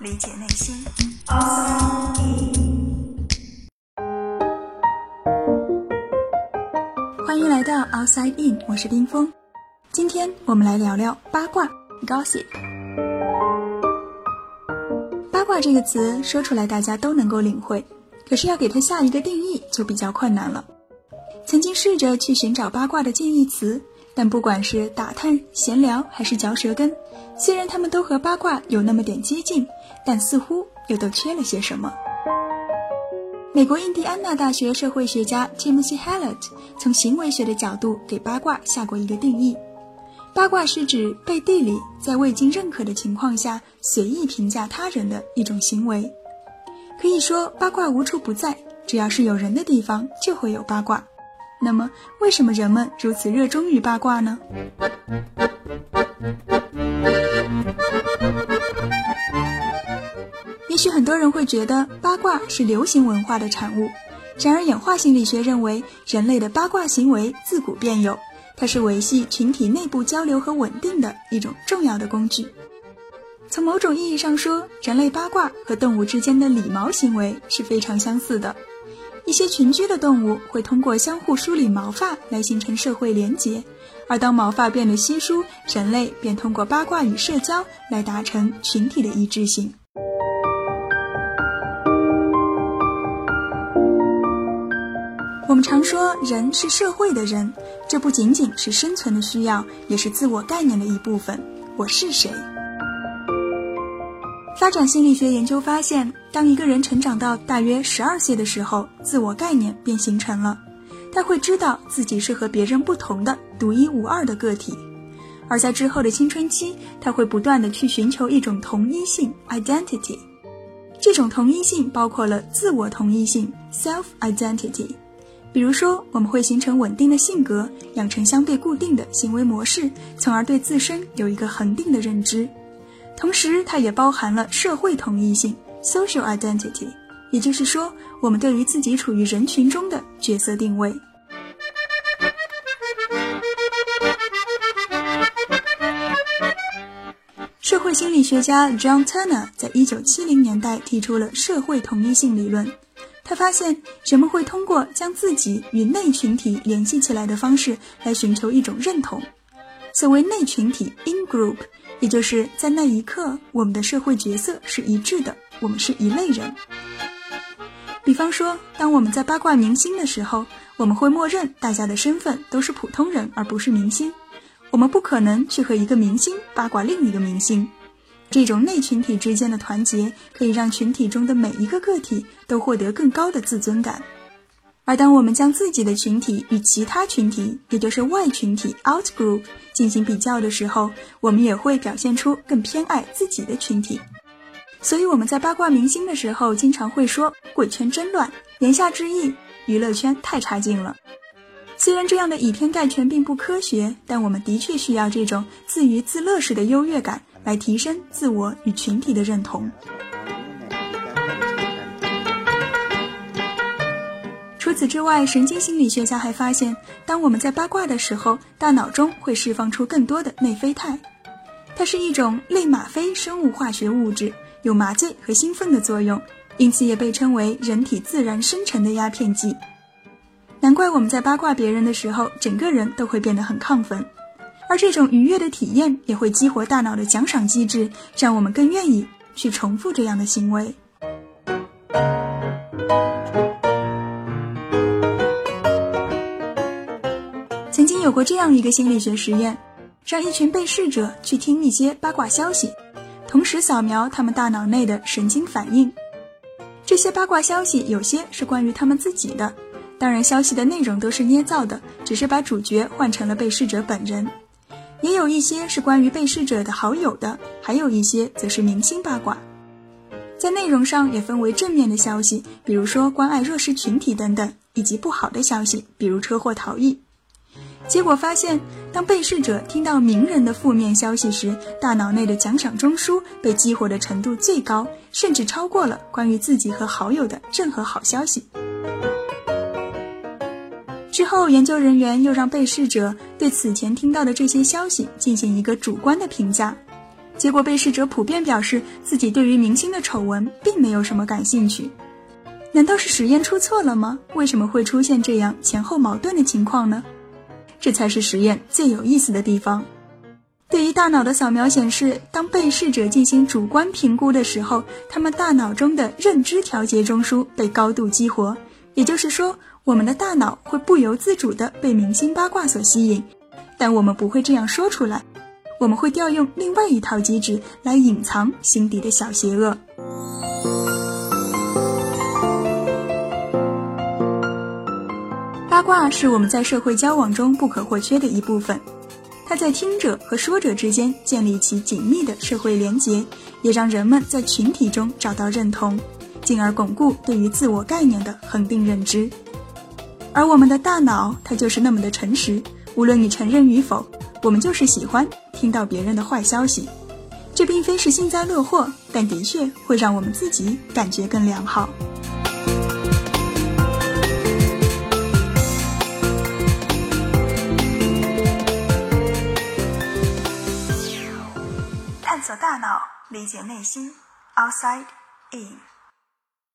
理解内心。欢迎来到 Outside In，我是丁峰。今天我们来聊聊八卦 （Gossip）。八卦这个词说出来大家都能够领会，可是要给它下一个定义就比较困难了。曾经试着去寻找八卦的近义词。但不管是打探、闲聊还是嚼舌根，虽然他们都和八卦有那么点接近，但似乎又都缺了些什么。美国印第安纳大学社会学家 Timothy Hallett 从行为学的角度给八卦下过一个定义：八卦是指背地里在未经认可的情况下随意评价他人的一种行为。可以说，八卦无处不在，只要是有人的地方就会有八卦。那么，为什么人们如此热衷于八卦呢？也许很多人会觉得八卦是流行文化的产物，然而演化心理学认为，人类的八卦行为自古便有，它是维系群体内部交流和稳定的一种重要的工具。从某种意义上说，人类八卦和动物之间的理毛行为是非常相似的。一些群居的动物会通过相互梳理毛发来形成社会连结，而当毛发变得稀疏，人类便通过八卦与社交来达成群体的一致性。我们常说人是社会的人，这不仅仅是生存的需要，也是自我概念的一部分。我是谁？发展心理学研究发现，当一个人成长到大约十二岁的时候，自我概念便形成了。他会知道自己是和别人不同的、独一无二的个体。而在之后的青春期，他会不断的去寻求一种同一性 （identity）。这种同一性包括了自我同一性 （self identity）。比如说，我们会形成稳定的性格，养成相对固定的行为模式，从而对自身有一个恒定的认知。同时，它也包含了社会同一性 （social identity），也就是说，我们对于自己处于人群中的角色定位。社会心理学家 John Turner 在一九七零年代提出了社会同一性理论。他发现，人们会通过将自己与内群体联系起来的方式来寻求一种认同。所谓内群体 （in group）。也就是在那一刻，我们的社会角色是一致的，我们是一类人。比方说，当我们在八卦明星的时候，我们会默认大家的身份都是普通人，而不是明星。我们不可能去和一个明星八卦另一个明星。这种内群体之间的团结，可以让群体中的每一个个体都获得更高的自尊感。而当我们将自己的群体与其他群体，也就是外群体 （out group） 进行比较的时候，我们也会表现出更偏爱自己的群体。所以我们在八卦明星的时候，经常会说“贵圈真乱”，言下之意，娱乐圈太差劲了。虽然这样的以偏概全并不科学，但我们的确需要这种自娱自乐式的优越感，来提升自我与群体的认同。此之外，神经心理学家还发现，当我们在八卦的时候，大脑中会释放出更多的内啡肽，它是一种类吗啡生物化学物质，有麻醉和兴奋的作用，因此也被称为人体自然生成的鸦片剂。难怪我们在八卦别人的时候，整个人都会变得很亢奋，而这种愉悦的体验也会激活大脑的奖赏机制，让我们更愿意去重复这样的行为。有过这样一个心理学实验，让一群被试者去听一些八卦消息，同时扫描他们大脑内的神经反应。这些八卦消息有些是关于他们自己的，当然消息的内容都是捏造的，只是把主角换成了被试者本人；也有一些是关于被试者的好友的，还有一些则是明星八卦。在内容上也分为正面的消息，比如说关爱弱势群体等等，以及不好的消息，比如车祸逃逸。结果发现，当被试者听到名人的负面消息时，大脑内的奖赏中枢被激活的程度最高，甚至超过了关于自己和好友的任何好消息。之后，研究人员又让被试者对此前听到的这些消息进行一个主观的评价，结果被试者普遍表示自己对于明星的丑闻并没有什么感兴趣。难道是实验出错了吗？为什么会出现这样前后矛盾的情况呢？这才是实验最有意思的地方。对于大脑的扫描显示，当被试者进行主观评估的时候，他们大脑中的认知调节中枢被高度激活。也就是说，我们的大脑会不由自主地被明星八卦所吸引，但我们不会这样说出来。我们会调用另外一套机制来隐藏心底的小邪恶。话是我们在社会交往中不可或缺的一部分。它在听者和说者之间建立起紧密的社会连结，也让人们在群体中找到认同，进而巩固对于自我概念的恒定认知。而我们的大脑，它就是那么的诚实，无论你承认与否，我们就是喜欢听到别人的坏消息。这并非是幸灾乐祸，但的确会让我们自己感觉更良好。理解内心，outside in。